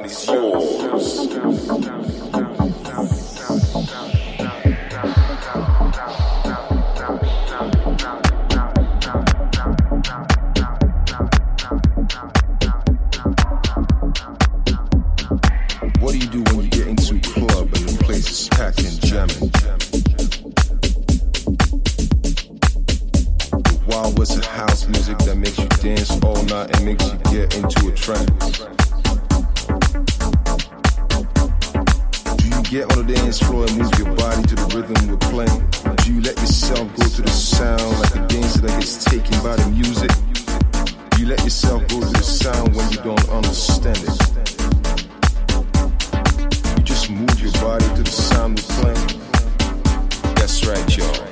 body's. What do you do when you get into and is packed and house music that makes you dance all night and makes you get into a trance. Get on the dance floor and move your body to the rhythm we're playing. Do you let yourself go to the sound like a dancer that gets taken by the music? Do you let yourself go to the sound when you don't understand it? You just move your body to the sound we're playing. That's right, y'all.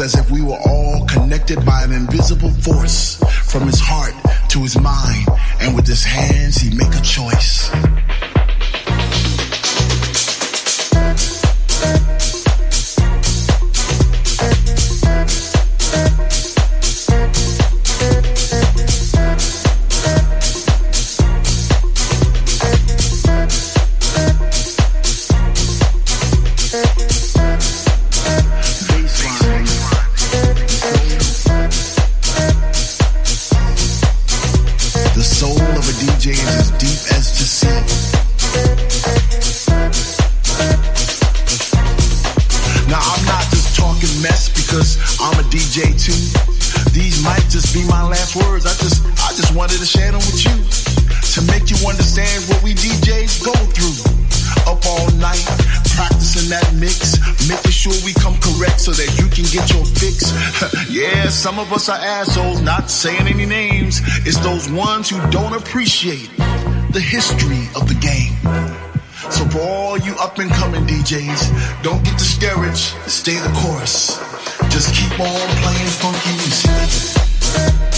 as if we were all connected by an invisible force from his heart to his mind. And with his hands, he make a choice. Down, assholes, not saying any names. It's those ones who don't appreciate the history of the game. So for all you up and coming DJs, don't get discouraged. Stay the course. Just keep on playing funky music.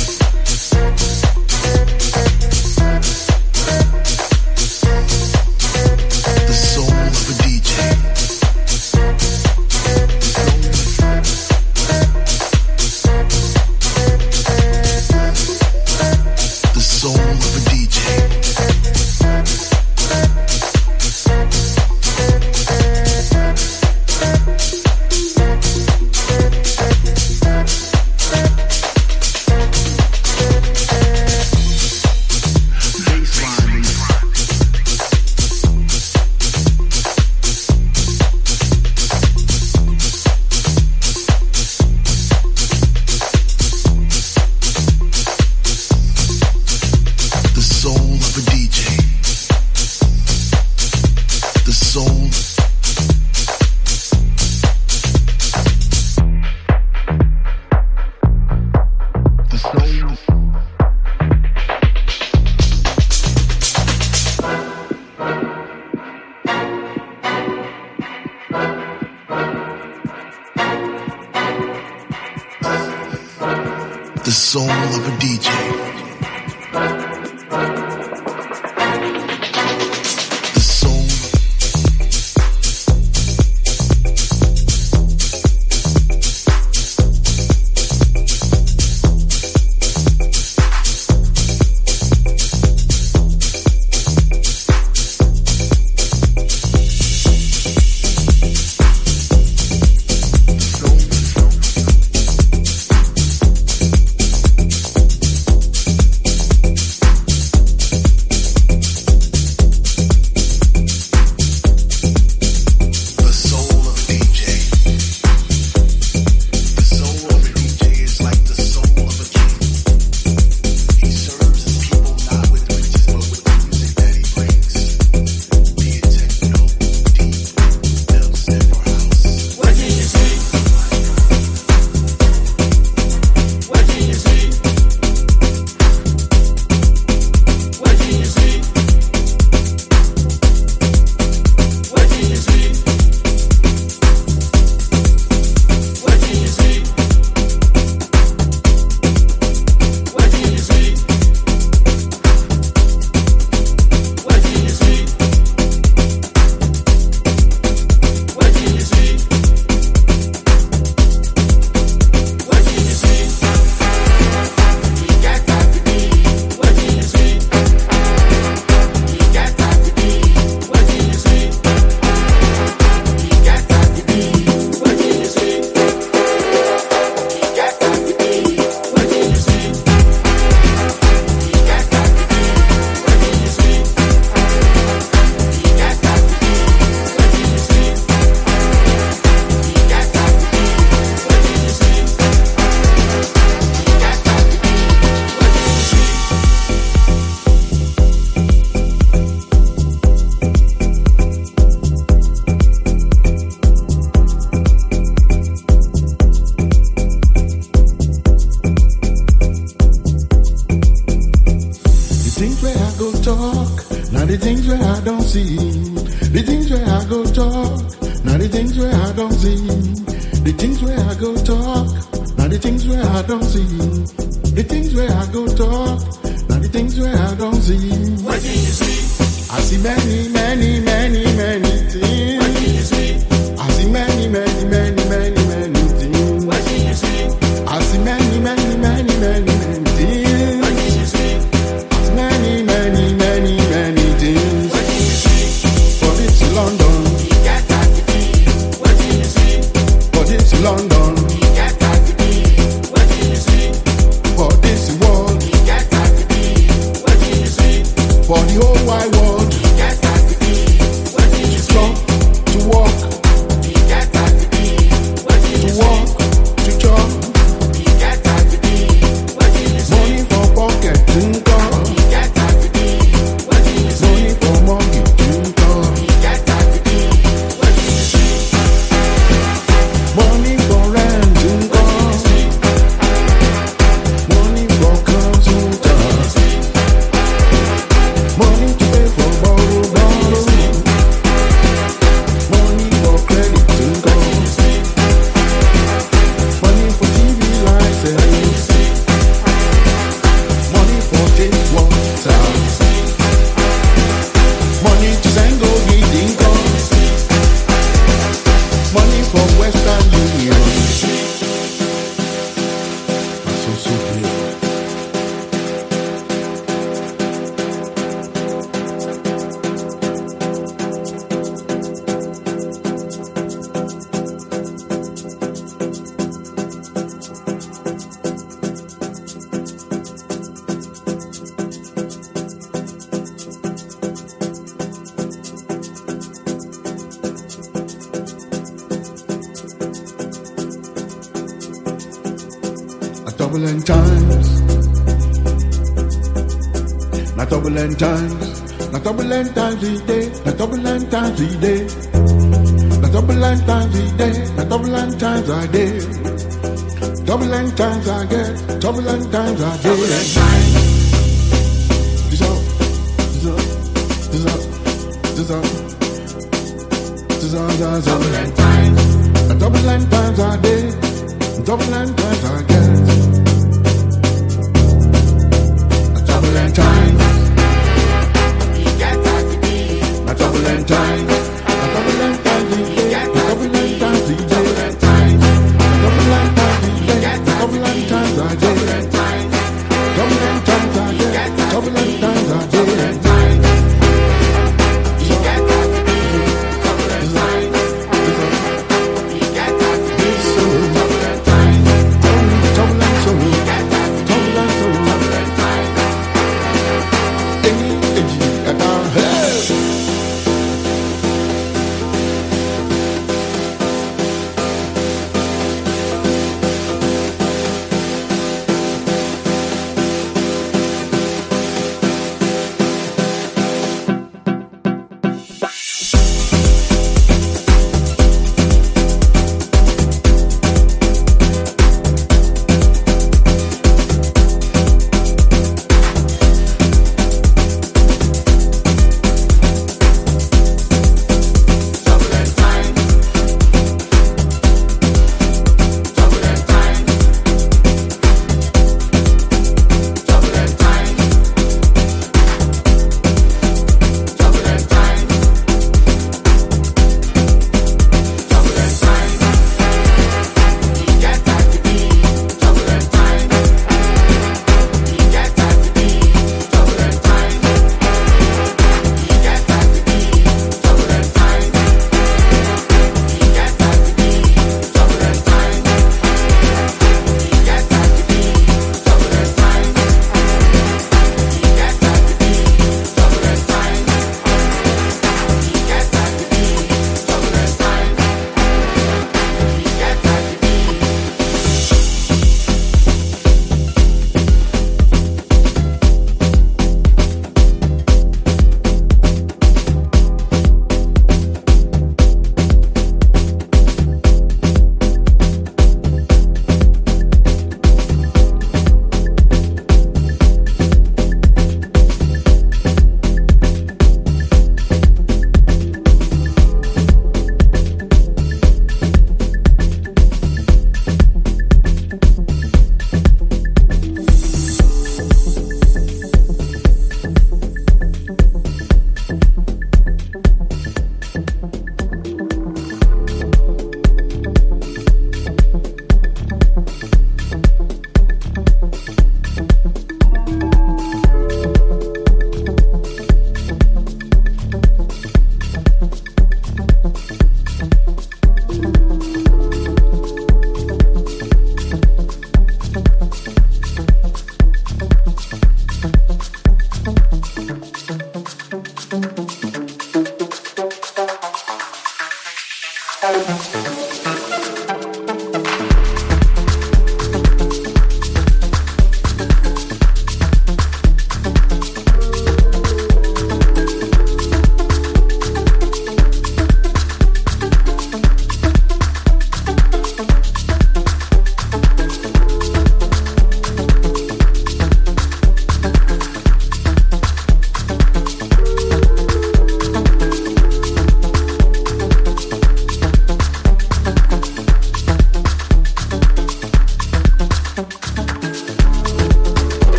Times I get. Turbulent times I day.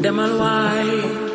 Them all why.